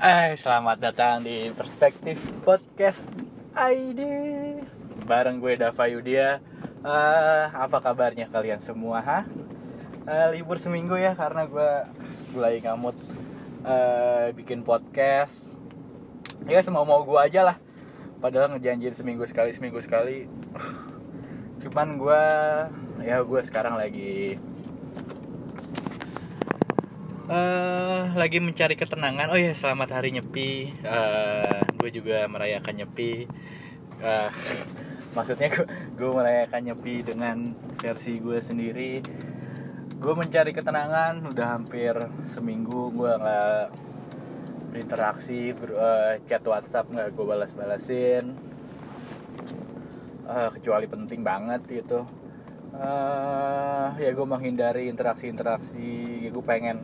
Hai, selamat datang di Perspektif Podcast ID Bareng gue Dava Yudia. Eh, Apa kabarnya kalian semua, ha? Eh, libur seminggu ya, karena gue, lagi ngamut eh, Bikin podcast. Ya semua mau gue aja lah. Padahal ngejanjiin seminggu sekali, seminggu sekali. Cuman gue, ya gue sekarang lagi Eh, lagi mencari ketenangan. Oh ya, selamat hari Nyepi. Eh, gue juga merayakan Nyepi. Eh, maksudnya gue, gue merayakan Nyepi dengan versi gue sendiri. Gue mencari ketenangan. Udah hampir seminggu gue nggak berinteraksi, ber, eh, chat WhatsApp nggak gue balas-balasin. Eh, kecuali penting banget gitu. Eh, ya gue menghindari interaksi-interaksi. Ya, gue pengen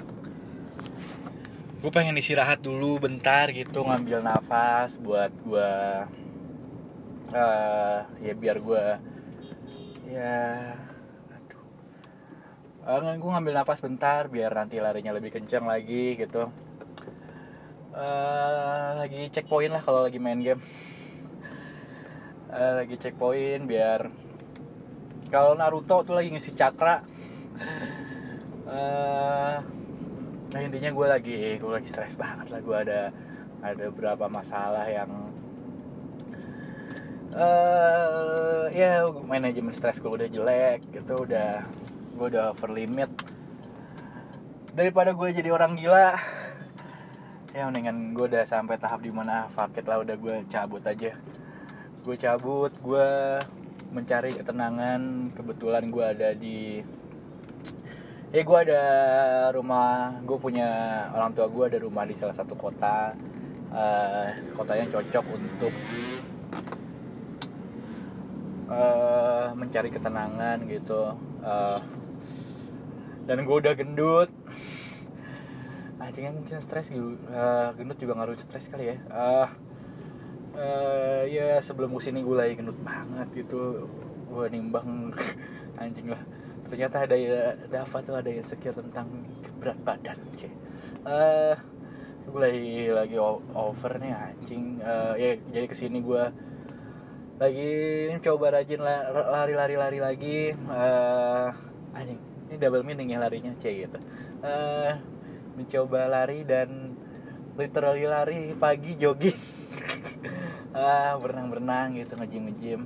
gue pengen istirahat dulu bentar gitu ngambil nafas buat gue uh, ya biar gue ya aduh. Uh, gue ngambil nafas bentar biar nanti larinya lebih kencang lagi gitu. Uh, lagi checkpoint lah kalau lagi main game. Uh, lagi checkpoint biar kalau Naruto tuh lagi ngisi cakra uh, nah intinya gue lagi gue lagi stres banget lah. Gue ada ada beberapa masalah yang eh ya manajemen stres gue udah jelek gitu udah gue udah over limit. Daripada gue jadi orang gila ya mendingan gue udah sampai tahap di mana fakit lah udah gue cabut aja. Gue cabut gue mencari ketenangan. Kebetulan gue ada di ya gue ada rumah gue punya orang tua gue ada rumah di salah satu kota. Uh, kotanya cocok untuk uh, mencari ketenangan gitu. Uh, dan gue udah gendut. Anjingnya mungkin stres gitu. Uh, gendut juga ngaruh stres kali ya. Uh, uh, ya sebelum ke sini gue lagi gendut banget gitu. Gue nimbang anjing lah ternyata ada ya Dava tuh ada insecure tentang berat badan cie uh, gue lagi lagi over nih anjing. Uh, ya jadi ke sini gue lagi coba rajin lari lari lagi. Uh, anjing ini double meaning ya larinya cie gitu. Uh, mencoba lari dan literally lari pagi jogging. Uh, berenang berenang gitu ngejim ngejim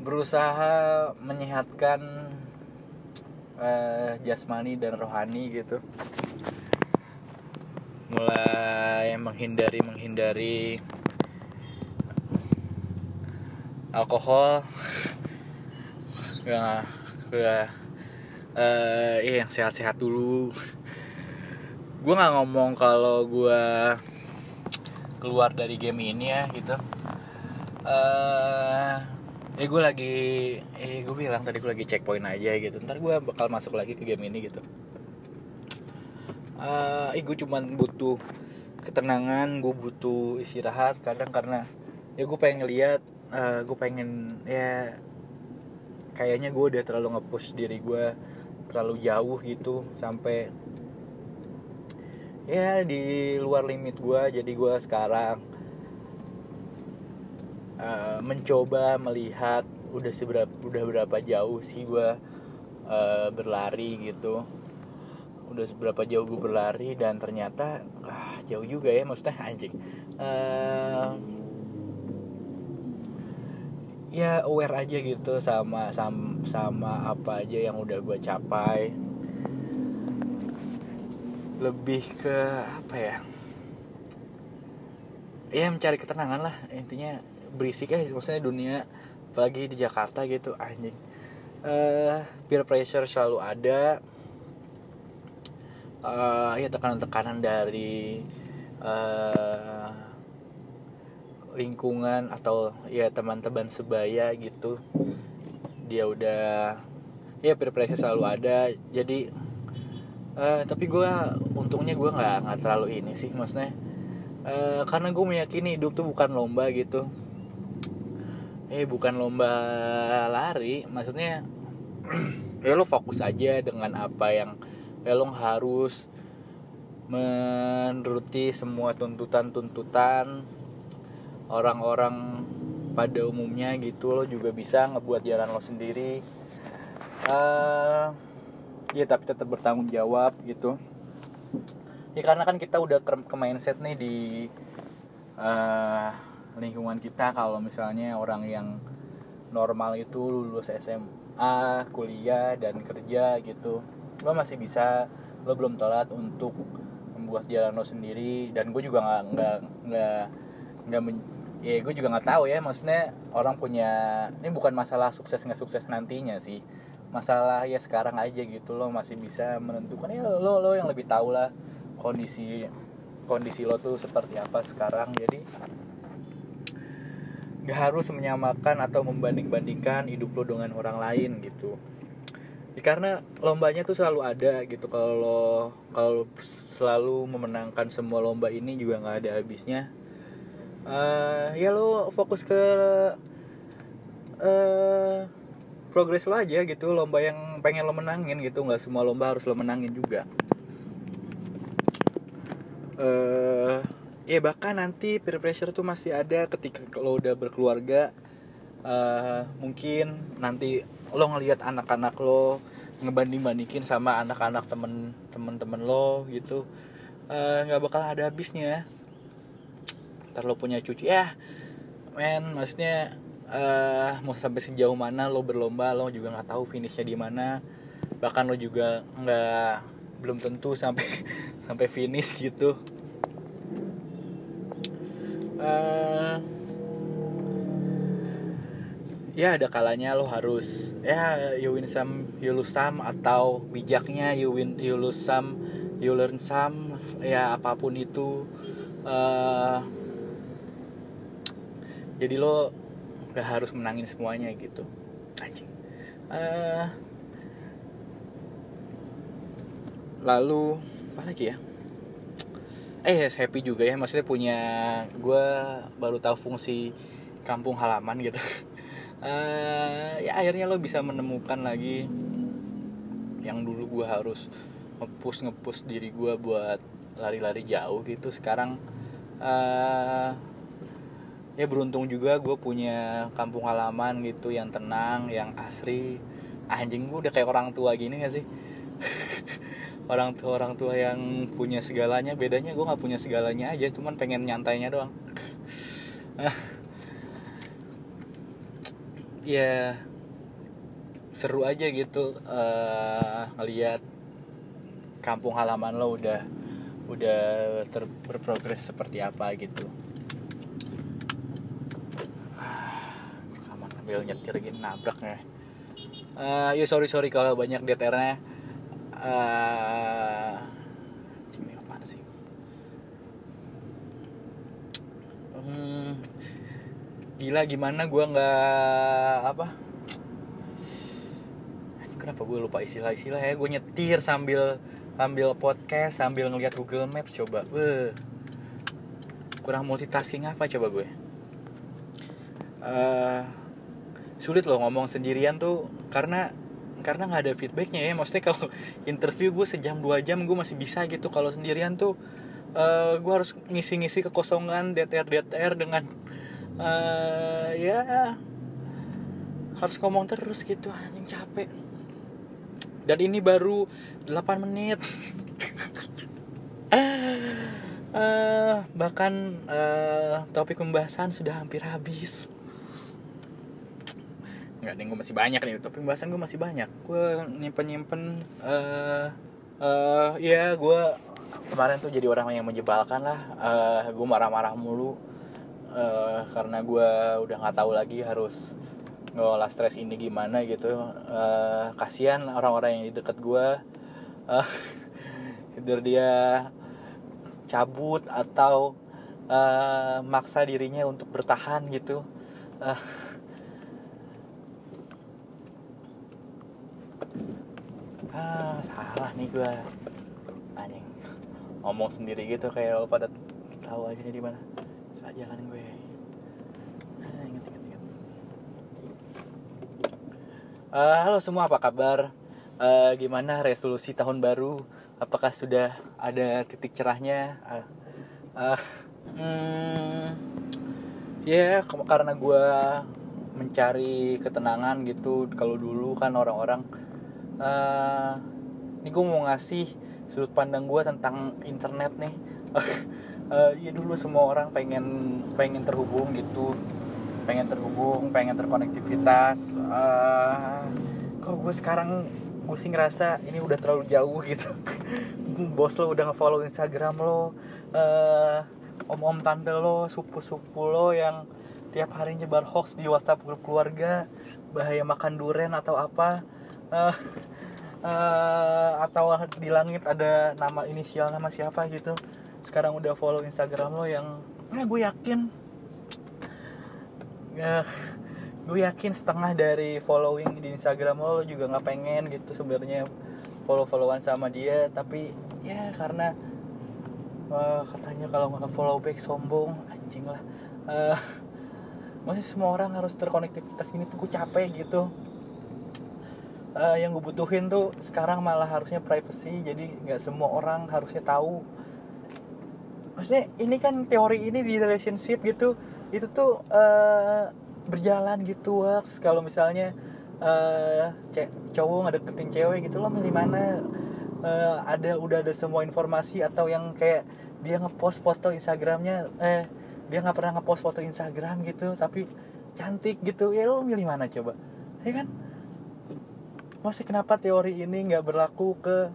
berusaha menyehatkan uh, jasmani dan rohani gitu. Mulai menghindari menghindari alkohol. Ya udah uh, yang sehat-sehat dulu. Gue nggak ngomong kalau gue keluar dari game ini ya gitu. Uh, ya gue lagi eh gue bilang tadi gue lagi checkpoint aja gitu. Ntar gue bakal masuk lagi ke game ini gitu. Uh, eh gue cuman butuh ketenangan gue butuh istirahat kadang karena ya gue pengen ngeliat uh, gue pengen ya kayaknya gue udah terlalu ngepush diri gue terlalu jauh gitu sampai ya di luar limit gue jadi gue sekarang uh, mencoba melihat udah seberapa udah berapa jauh sih gue uh, berlari gitu. Udah seberapa jauh gue berlari dan ternyata ah, jauh juga ya maksudnya anjing. Uh, ya aware aja gitu sama sama sama apa aja yang udah gue capai. Lebih ke apa ya? Ya mencari ketenangan lah intinya berisik ya maksudnya dunia apalagi di Jakarta gitu anjing. Uh, peer pressure selalu ada. Uh, ya tekanan-tekanan dari uh, lingkungan atau ya teman-teman sebaya gitu. Dia udah ya peer pressure selalu ada. Jadi uh, tapi gue untungnya gue nggak nggak terlalu ini sih maksudnya. Uh, karena gue meyakini hidup tuh bukan lomba gitu eh bukan lomba lari maksudnya ya lo fokus aja dengan apa yang ya lo harus menuruti semua tuntutan-tuntutan orang-orang pada umumnya gitu. Lo juga bisa ngebuat jalan lo sendiri. Uh, ya tapi tetap bertanggung jawab gitu. Ya karena kan kita udah ke, ke mindset nih di uh, lingkungan kita kalau misalnya orang yang normal itu lulus SMA kuliah dan kerja gitu. Lo masih bisa lo belum telat untuk membuat jalan lo sendiri. Dan gue juga nggak nggak nggak nggak ya gue juga nggak tahu ya maksudnya orang punya ini bukan masalah sukses nggak sukses nantinya sih. Masalah ya sekarang aja gitu lo masih bisa menentukan ya lo lo yang lebih tahu lah kondisi kondisi lo tuh seperti apa sekarang. Jadi gak harus menyamakan atau membanding-bandingkan hidup lo dengan orang lain gitu. Ya, karena lombanya tuh selalu ada gitu. Kalau kalau selalu memenangkan semua lomba ini juga nggak ada habisnya. Uh, ya lo fokus ke uh, progres lo aja gitu. Lomba yang pengen lo menangin gitu. Nggak semua lomba harus lo menangin juga. Uh, ya bahkan nanti peer pressure tuh masih ada ketika lo udah berkeluarga uh, mungkin nanti lo ngelihat anak-anak lo ngebanding bandingin sama anak-anak temen temen temen lo gitu nggak uh, bakal ada habisnya. Ntar lo punya cucu. Ya men maksudnya uh, mau sampai sejauh mana lo berlomba lo juga nggak tahu finishnya di mana. Bahkan lo juga nggak belum tentu sampai sampai finish gitu uh, ya ada kalanya lo harus ya you win some you lose some atau bijaknya you win you lose some you learn some ya apa pun itu. Uh, jadi lo gak harus menangin semuanya gitu. Anjing. Uh, lalu apa lagi ya eh happy juga ya. Maksudnya punya gue baru tahu fungsi kampung halaman gitu. Uh, ya akhirnya lo bisa menemukan lagi yang dulu gue harus ngepush ngepush diri gue buat lari-lari jauh gitu. Sekarang uh, ya beruntung juga gue punya kampung halaman gitu yang tenang yang asri. Anjing gue udah kayak orang tua gini gak sih orang tua orang tua yang punya segalanya bedanya gue nggak punya segalanya aja cuman pengen nyantainya doang. Ya seru aja gitu uh, ngelihat kampung halaman lo udah udah ter seperti apa gitu. Sambil nyetir gini nabrak ya. Uh, ya sorry sorry kalau banyak DTR-nya uh, ini apa sih? Hmm, gila gimana gue nggak apa? Kenapa gue lupa istilah-istilah ya? Gue nyetir sambil sambil podcast sambil ngeliat Google Maps coba. Beuh. kurang multitasking apa coba gue? Uh, sulit loh ngomong sendirian tuh karena karena nggak ada feedbacknya ya. Maksudnya kalau interview gue sejam dua jam gue masih bisa gitu. Kalau sendirian tuh uh, eh, gue harus ngisi-ngisi kekosongan DTR DTR dengan uh, ya harus ngomong terus gitu. Anjing capek. Dan ini baru 8 menit. Uh, bahkan uh, topik pembahasan sudah hampir habis nggak nih gue masih banyak nih tapi pembahasan gue masih banyak. Gue nyimpen nyimpen uh, uh, ya gue kemarin tuh jadi orang yang menjebalkan lah. Uh, gue marah-marah mulu uh, karena gue udah nggak tahu lagi harus ngelola stres ini gimana gitu. Uh, kasihan orang-orang yang di dekat gue uh, dia cabut atau uh, maksa dirinya untuk bertahan gitu ah salah nih gue anjing. Ngomong sendiri gitu kayak lo pada tahu aja di mana. Saja kan gue. Uh, halo semua apa kabar? Uh, gimana resolusi tahun baru? Apakah sudah ada titik cerahnya? Uh, uh, hmm, ya ke- karena gue mencari ketenangan gitu. Kalau dulu kan orang-orang eh ini gue mau ngasih sudut pandang gue tentang internet nih. Eh, iya dulu semua orang pengen pengen terhubung gitu. Pengen terhubung pengen terkonektivitas. Eh, kalau gue sekarang gue sih ngerasa ini udah terlalu jauh gitu. Bos lo udah ngefollow instagram lo. Eh om-om tante lo supu-supu lo yang tiap hari nyebar hoax di WhatsApp grup keluarga. Bahaya makan duren atau apa Eh, eh, atau di langit ada nama inisial nama siapa gitu. Sekarang udah follow Instagram lo yang ya gue yakin. Ya, gue yakin setengah dari following di Instagram lo, lo juga nggak pengen gitu sebenarnya follow followan sama dia. Tapi ya karena eh, katanya kalau nggak follow back sombong anjing lah. Eh, masih semua orang harus terkonektivitas ini tuh gue capek gitu Eh, yang gue butuhin tuh sekarang malah harusnya privacy jadi nggak semua orang harusnya tahu. Maksudnya ini kan teori ini di relationship gitu. Itu tuh eh, berjalan gitu works kalau misalnya eh ce- cowok ngedeketin cewek gitu lo milih mana? Eh, ada udah ada semua informasi atau yang kayak dia ngepost foto Instagramnya eh dia nggak pernah ngepost foto Instagram gitu tapi cantik gitu. Ya lo milih mana coba? Ya kan Maksudnya kenapa teori ini nggak berlaku ke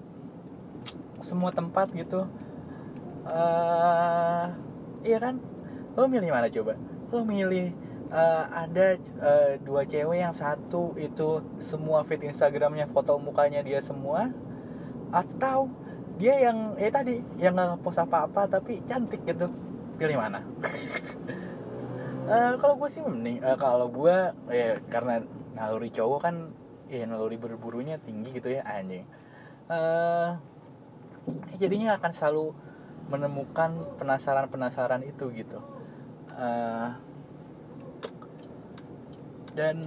semua tempat gitu? Eh iya kan? Lo milih mana coba? Lo milih eh, ada eh, dua cewek yang satu itu semua feed Instagramnya foto mukanya dia semua atau dia yang eh tadi yang nggak ngepost apa-apa tapi cantik gitu. Pilih mana? Eh, kalau gue sih mending eh, kalau gue ya karena naluri cowok kan ya naluri berburunya tinggi gitu ya anjing. Eh ya jadinya akan selalu menemukan penasaran-penasaran itu gitu. Eh, dan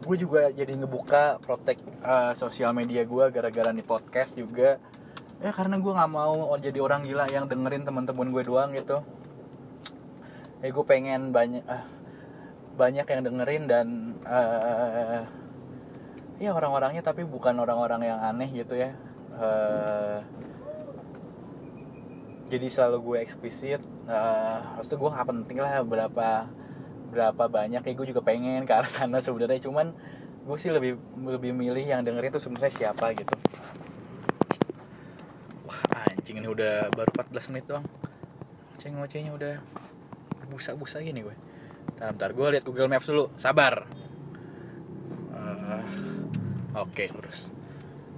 gue juga jadi ngebuka protek eh, sosial media gue gara-gara nih podcast juga. Ya karena gue nggak mau jadi orang gila yang dengerin teman-teman gue doang gitu. Ya gue pengen banyak ah, banyak yang dengerin dan eh ya orang-orangnya tapi bukan orang-orang yang aneh gitu ya. Eh, jadi selalu gue eksplisit uh, harus gue nggak penting lah berapa berapa banyak. Ya gue juga pengen ke arah sana sebenarnya cuman gue sih lebih lebih milih yang dengerin tuh sebenarnya siapa gitu. Wah anjing ini udah baru 14 menit doang. Ceng ngocehnya udah busa-busa gini gue. Bentar, bentar gue lihat Google Maps dulu. Sabar. Eh, oke lurus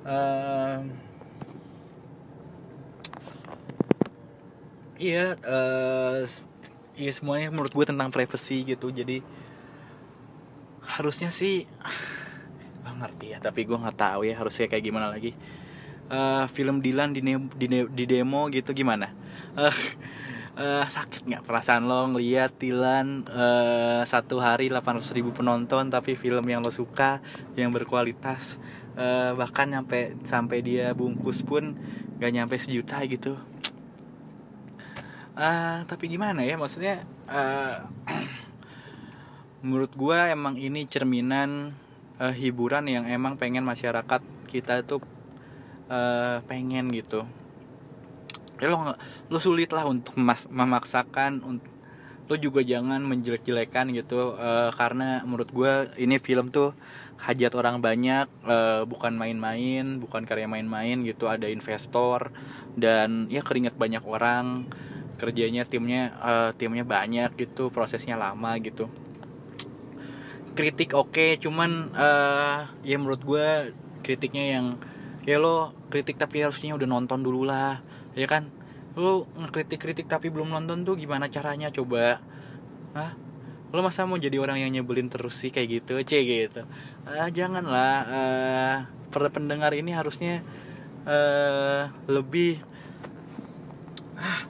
Ehm, iya s- iya semuanya menurut gue tentang privacy gitu. Jadi harusnya sih gak ngerti ya tapi gue nggak tahu ya harusnya kayak gimana lagi. Eh, film Dilan di, di, di demo gitu gimana? Eh, eh, sakit nggak? Perasaan lo ngeliat Dilan eh, satu hari 800 ribu penonton tapi film yang lo suka yang berkualitas eh, bahkan nyampe sampai dia bungkus pun gak nyampe sejuta gitu. Ah, tapi gimana ya? Maksudnya eh, menurut gua emang ini cerminan eh, hiburan yang emang pengen masyarakat kita tuh eh, pengen gitu ya lo lo sulit lah untuk memas- memaksakan unt- lo juga jangan menjelek-jelekan gitu. Eh, karena menurut gue ini film tuh hajat orang banyak eh, bukan main-main bukan karya main-main gitu. Ada investor dan ya keringat banyak orang. Kerjanya timnya eh, timnya banyak gitu prosesnya lama gitu. Kritik oke cuman eh, ya menurut gue kritiknya yang ya lo kritik tapi harusnya udah nonton dulu lah ya kan? Lo ngekritik kritik tapi belum nonton tuh gimana caranya? Coba. Hah? lo masa mau jadi orang yang nyebelin terus sih kayak gitu c gitu? Ah janganlah eh para pendengar ini harusnya eh lebih ah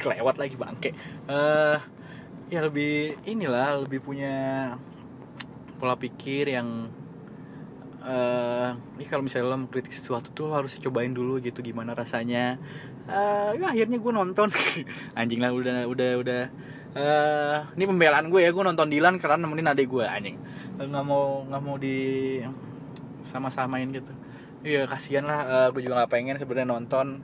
kelewat lagi bangke. Eh ya lebih inilah lebih punya pola pikir yang ini kalau misalnya lo mau kritik sesuatu tuh lo harus cobain dulu gitu gimana rasanya. Eh ya akhirnya gue nonton. Anjing lah udah udah udah. Eh ini pembelaan gue ya gue nonton Dilan karena nemenin adik gue anjing. Nggak mau nggak mau di sama-samain gitu. Iya kasihan lah eh, gue juga nggak pengen sebenarnya nonton.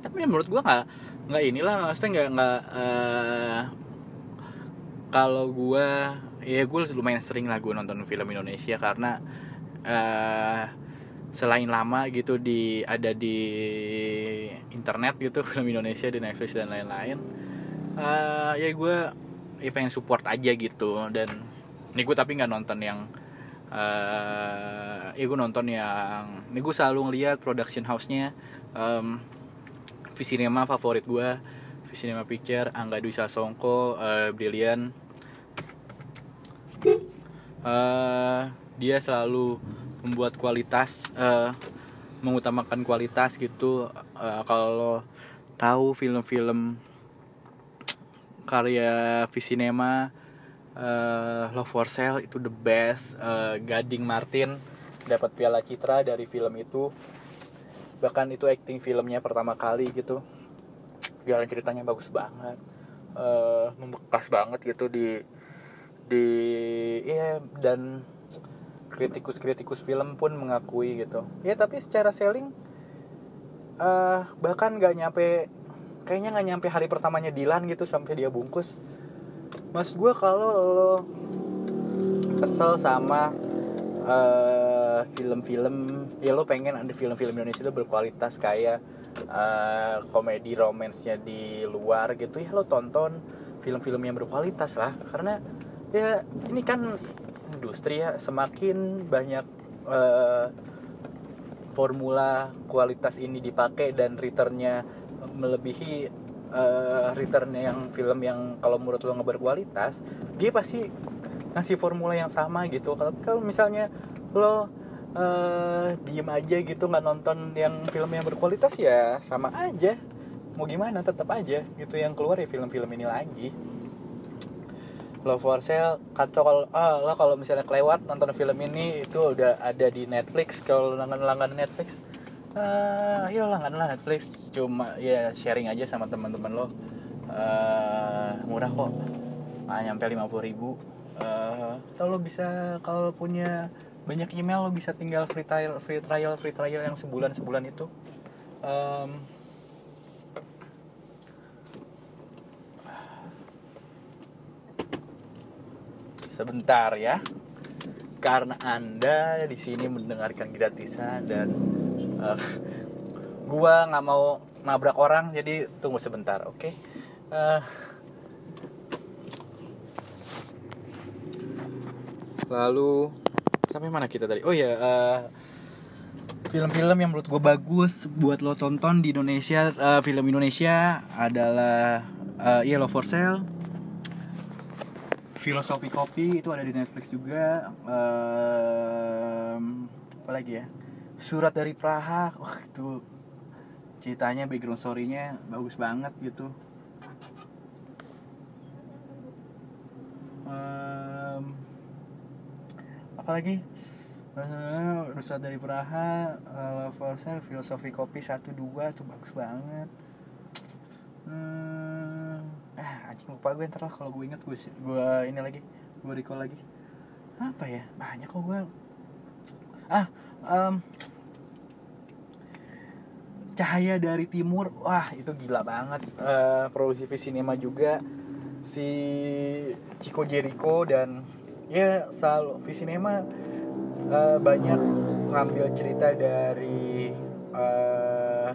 Tapi menurut gue nggak nggak inilah maksudnya nggak nggak eh, kalau gue ya gue lumayan sering lah gue nonton film Indonesia karena eh selain lama gitu di ada di internet gitu film Indonesia di Netflix dan lain-lain eh ya gue ya pengen support aja gitu. Dan ini gue tapi nggak nonton yang eh ya gue nonton yang ini gue selalu ngeliat production house-nya em Visinema favorit gue Visinema Picture Angga Dwi Sasongko eh, Brilliant eh dia selalu membuat kualitas eh, mengutamakan kualitas gitu. Eh, kalau tahu film-film karya Visinema eh, Love for Sale itu the best. Eh, Gading Martin dapat piala citra dari film itu. Bahkan itu acting filmnya pertama kali gitu. Jalan ceritanya bagus banget. Eh membekas banget gitu di di iya dan kritikus-kritikus film pun mengakui gitu. Ya tapi secara selling eh bahkan nggak nyampe kayaknya nggak nyampe hari pertamanya Dilan gitu sampai dia bungkus. Mas gue kalau lo kesel sama eh, film-film ya lo pengen ada film-film Indonesia itu berkualitas kayak eh, komedi romansnya di luar gitu ya lo tonton film-film yang berkualitas lah. Karena ya ini kan industri ya semakin banyak eh, formula kualitas ini dipakai dan returnnya melebihi eh, return yang film yang kalau menurut lo nggak berkualitas dia pasti ngasih formula yang sama gitu. Kalau kalau misalnya lo eh diem aja gitu nggak nonton yang film yang berkualitas ya sama aja. Mau gimana tetap aja gitu yang keluar ya film-film ini lagi Love for Sale kata kalau ah lo kalau misalnya kelewat nonton film ini itu udah ada di Netflix. Kalau langganan langganan Netflix ya langganan lah Netflix. Cuma ya sharing aja sama teman-teman lo. Eh, murah kok. Ah, nyampe 50.000 ribu. Eh, kalau bisa kalau punya banyak email lo bisa tinggal free trial free trial free trial yang sebulan sebulan itu. Em, sebentar ya. Karena anda di sini mendengarkan gratisan dan eh, gua nggak mau nabrak orang jadi tunggu sebentar oke? Eh, lalu sampai mana kita tadi? Oh ya eh, film-film yang menurut gue bagus buat lo tonton di Indonesia eh, film Indonesia adalah iya Love for Sale Filosofi Kopi itu ada di Netflix juga. Ehm, apa lagi ya? Surat dari Praha. Wah itu ceritanya background story-nya bagus banget gitu. Ehm, apa lagi? Eh, Surat dari Praha eh, Love for Sale Filosofi Kopi 1 2 tuh bagus banget ah anjing lupa gue ntar lah kalau gue inget gue gue ini lagi gue recall lagi. Apa ya? Banyak kok gue. Ah em, cahaya dari timur. Wah itu gila banget. Eh, produksi Cinema juga si Chico Jericho dan ya selalu Cinema eh, banyak ngambil cerita dari eh,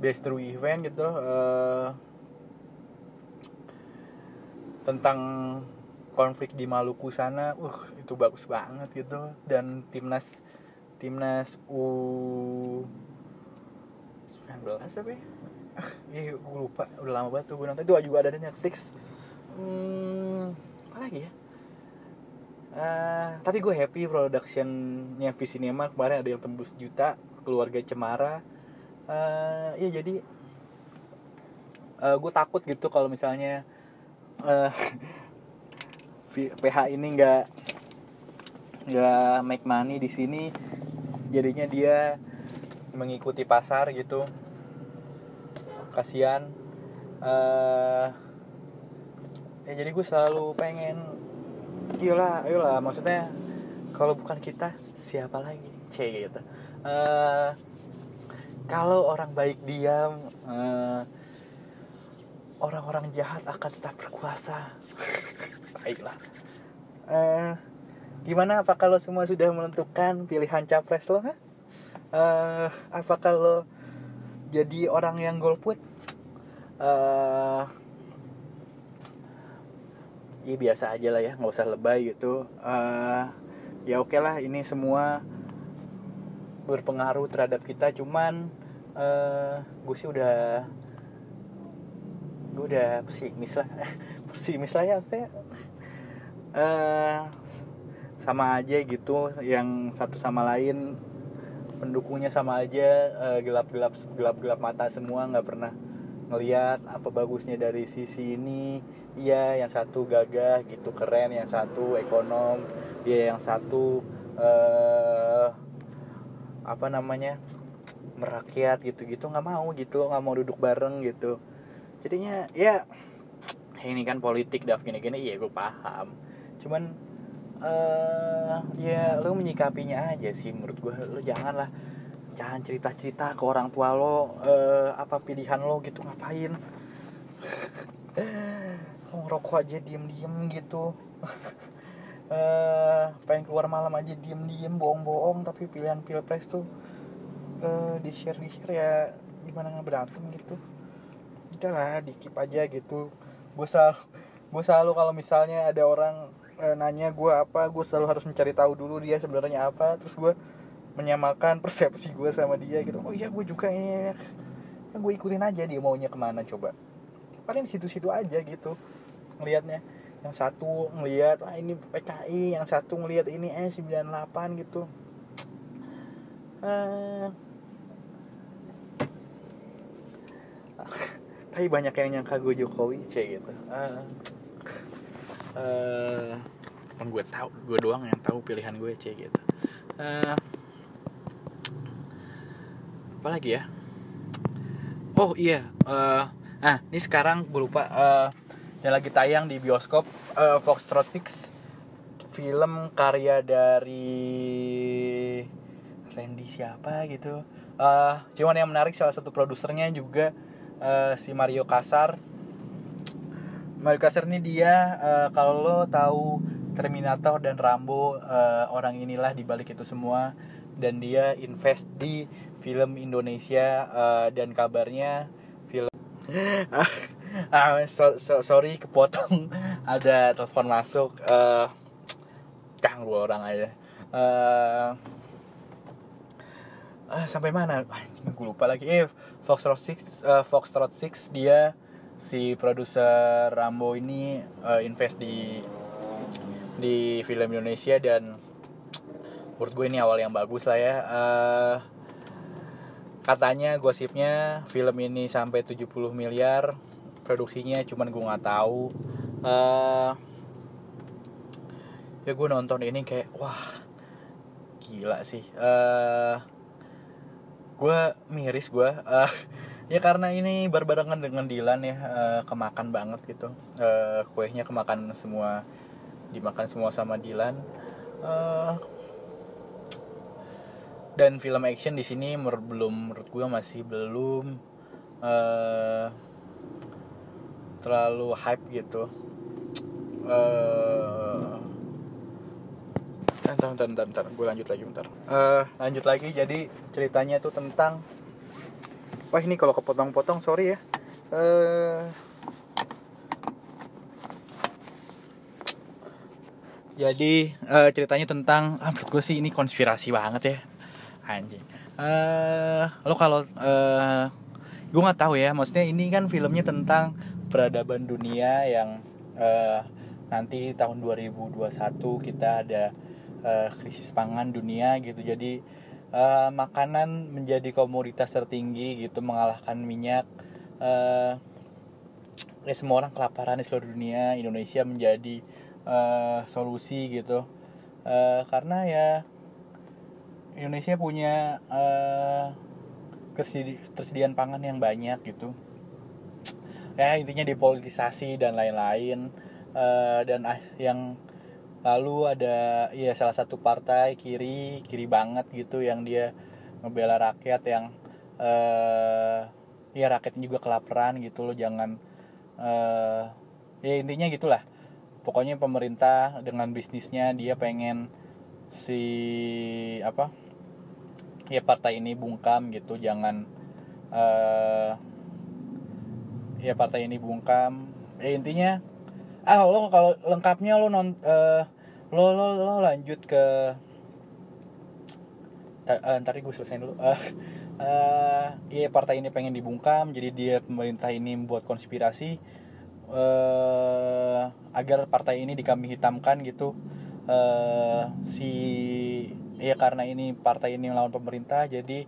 Best True Event gitu eh, tentang konflik di Maluku sana, uh itu bagus banget gitu. Dan timnas timnas U 19 apa ya? Ah, iya gue lupa udah lama banget tuh gue nonton. Itu juga ada di Netflix. Hmm, apa lagi ya? Eh, tapi gue happy productionnya Visinema kemarin ada yang tembus juta keluarga Cemara. Eh, ya jadi eh, gue takut gitu kalau misalnya eh, V- PH ini nggak nggak make money di sini. Jadinya dia mengikuti pasar gitu. Kasihan. Eh ya jadi gue selalu pengen iyalah iyalah maksudnya kalau bukan kita siapa lagi? C gitu. Eh, kalau orang baik diam eh, orang-orang jahat akan tetap berkuasa. Baiklah. Eh, gimana? Apakah lo semua sudah menentukan pilihan capres lo? Eh, apakah lo jadi orang yang golput? Eh ya biasa aja lah ya nggak usah lebay gitu. Eh, ya oke lah ini semua berpengaruh terhadap kita. Cuman eh gue sih udah gue udah pesimis lah. Pesimis lah ya maksudnya. Eh sama aja gitu yang satu sama lain. Pendukungnya sama aja eh, gelap-gelap gelap-gelap mata semua nggak pernah ngelihat apa bagusnya dari sisi ini. Iya yang satu gagah gitu keren yang satu ekonom dia yang satu eh apa namanya merakyat gitu-gitu nggak mau gitu nggak mau duduk bareng gitu jadinya ya ini kan politik daf gini-gini iya gue paham. Cuman eh ya lu menyikapinya aja sih menurut gue lu janganlah jangan cerita-cerita ke orang tua lo eh, apa pilihan lo gitu ngapain? Lo ngerokok aja diem-diem gitu. Eh pengen keluar malam aja diem-diem bohong-bohong tapi pilihan pilpres tuh eh di share di share ya gimana nggak berantem gitu udahlah dikip aja gitu. Gue selalu gue selalu kalau misalnya ada orang eh, nanya gue apa gue selalu harus mencari tahu dulu dia sebenarnya apa. Terus gue menyamakan persepsi gue sama dia gitu. Oh iya gue juga ini. Ya gue ikutin aja dia maunya ke mana coba. Paling situ-situ aja gitu ngelihatnya. Yang satu ngelihat ah ini PKI yang satu ngelihat ini eh 98 gitu. Eh tapi banyak yang nyangka gue Jokowi c gitu. Eh eh kan gue tahu gue doang yang tahu pilihan gue c gitu. Eh apa lagi ya? Oh iya eh ah ini sekarang gue lupa eh yang lagi tayang di bioskop eh, Foxtrot 6 film karya dari Randy siapa gitu. Eh cuman yang menarik salah satu produsernya juga eh, si Mario Kasar Mario Kasar ini dia eh, kalau lo tahu Terminator dan Rambo eh, orang inilah di balik itu semua. Dan dia invest di film Indonesia eh, dan kabarnya film ah. So, so- sorry kepotong. Ada telepon masuk eh ganggu orang aja. Eh ah, sampai mana? Ah, gue lupa lagi. Eh Foxtrot 6 eh, Foxtrot 6 dia si produser Rambo ini eh, invest di di film Indonesia dan menurut gue ini awal yang bagus lah ya. Eh, katanya gosipnya film ini sampai 70 miliar produksinya cuman gue nggak tahu. Eh ya gue nonton ini kayak wah gila sih. Eh gue miris gue eh ya karena ini berbarengan dengan Dilan ya eh, kemakan banget gitu. Eh kuenya kemakan semua dimakan semua sama Dilan. Eh dan film action di sini menurut belum menurut gue masih belum eh terlalu hype gitu. Eh Bentar, bentar, bentar, bentar. Gue lanjut lagi bentar. Eh, lanjut lagi. Jadi ceritanya tuh tentang, wah ini kalau kepotong-potong, sorry ya. Eh, jadi eh, ceritanya tentang, ah, menurut gue sih ini konspirasi banget ya, anjing. Eh, lo kalau eh, gue nggak tahu ya, maksudnya ini kan filmnya tentang peradaban dunia yang eh, nanti tahun 2021 kita ada eh, krisis pangan dunia gitu. Jadi eh, makanan menjadi komoditas tertinggi gitu mengalahkan minyak. Eh ya semua orang kelaparan di seluruh dunia. Indonesia menjadi eh, solusi gitu. Uh, karena ya Indonesia punya uh, pangan yang banyak gitu. Ya intinya dipolitisasi dan lain-lain. Uh, dan uh, yang lalu ada ya salah satu partai kiri kiri banget gitu yang dia ngebela rakyat yang uh, ya rakyatnya juga kelaparan gitu loh jangan uh, ya intinya gitulah. Pokoknya pemerintah dengan bisnisnya dia pengen si apa ya partai ini bungkam gitu jangan uh, ya partai ini bungkam. Ya intinya ah lo kalau lengkapnya lo non uh, lo lo lo lanjut ke uh, ntar gue selesai dulu. Uh, uh, ya partai ini pengen dibungkam jadi dia pemerintah ini membuat konspirasi uh, agar partai ini dikambing hitamkan gitu. Uh, si ya karena ini partai ini melawan pemerintah jadi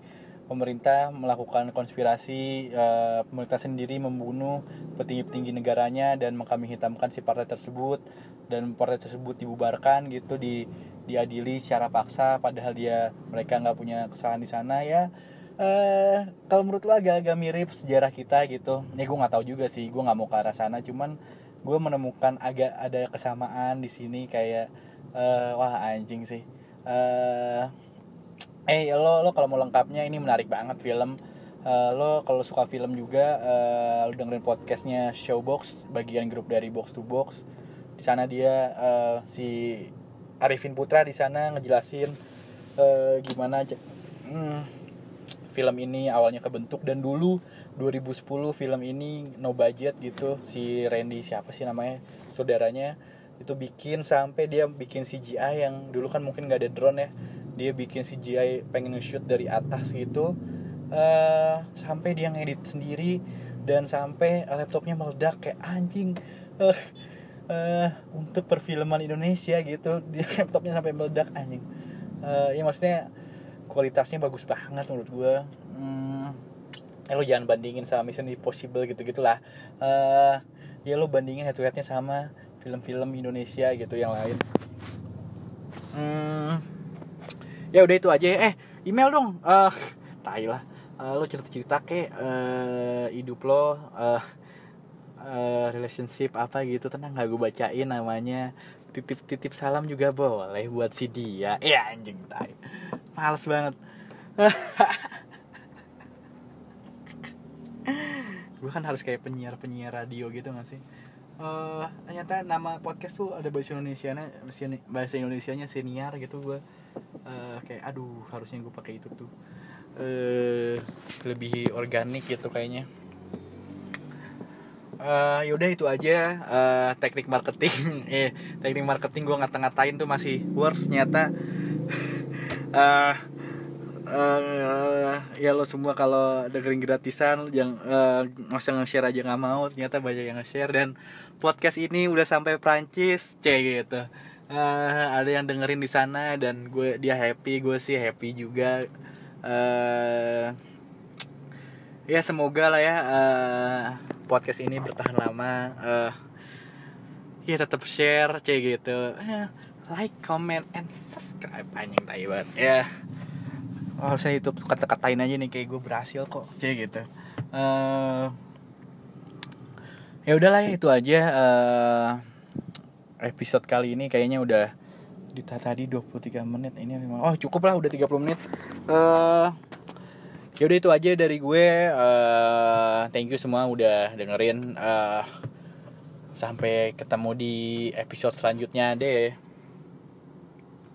pemerintah melakukan konspirasi uh, pemerintah sendiri membunuh petinggi-petinggi negaranya dan mengkambing hitamkan si partai tersebut dan partai tersebut dibubarkan gitu di diadili secara paksa padahal dia mereka nggak punya kesalahan di sana ya. Uh, kalau menurut lo agak-agak mirip sejarah kita gitu. Ya gue nggak tahu juga sih gue nggak mau ke arah sana cuman gue menemukan agak ada kesamaan di sini kayak uh, wah anjing sih. Uh, eh lo lo kalau mau lengkapnya ini menarik banget film. Uh, lo kalau suka film juga uh, lo dengerin podcastnya Showbox bagian grup dari Box to Box. Di sana dia uh, si Arifin Putra di sana ngejelasin uh, gimana hmm, film ini awalnya kebentuk dan dulu 2010 film ini no budget gitu. Si Randy siapa sih namanya? Saudaranya. Itu bikin sampai dia bikin CGI yang dulu kan mungkin gak ada drone ya dia bikin CGI pengen nge-shoot dari atas gitu uh, sampai dia ngedit sendiri dan sampai laptopnya meledak kayak anjing uh, uh, untuk perfilman Indonesia gitu. Dia laptopnya sampai meledak anjing. Uh, ya maksudnya kualitasnya bagus banget menurut gue hmm, eh, lo jangan bandingin sama Mission Impossible gitu gitulah uh, ya lo bandingin head to headnya sama film-film Indonesia gitu yang lain. Hmm, ya udah itu aja eh email dong. Uh, tai lah. Uh, lo cerita cerita ke uh, hidup lo uh, uh, relationship apa gitu. Tenang gak gue bacain namanya. Titip titip salam juga boleh buat si dia. Ya anjing tai. Males banget. Gue kan harus kayak penyiar penyiar radio gitu gak sih? Uh, ternyata nama podcast tuh ada bahasa Indonesia bahasa Indonesia nya senior gitu gue uh, kayak aduh harusnya gue pakai itu tuh. Uh, lebih organik gitu kayaknya. Uh, yaudah itu aja. Uh, teknik marketing. Eh teknik marketing gue ngata-ngatain tuh masih worse nyata. Uh, uh, ya lo semua kalau dengerin gratisan jangan uh, masa nge-share aja nggak mau. Ternyata banyak yang nge-share dan podcast ini udah sampai Prancis c gitu uh, ada yang dengerin di sana dan gue dia happy gue sih happy juga. Uh, ya semoga lah ya uh, podcast ini bertahan lama. Uh, ya tetap share c gitu. Uh, like comment and subscribe. Anjing tai banget. Ya oh saya itu kata-katain aja nih kayak gue berhasil kok c gitu. Uh, ya udahlah ya itu aja. Uh, episode kali ini kayaknya udah di tadi 23 menit. Ini memang oh cukup lah udah 30 menit. Uh, ya udah itu aja dari gue. Uh, thank you semua udah dengerin. Uh, sampai ketemu di episode selanjutnya deh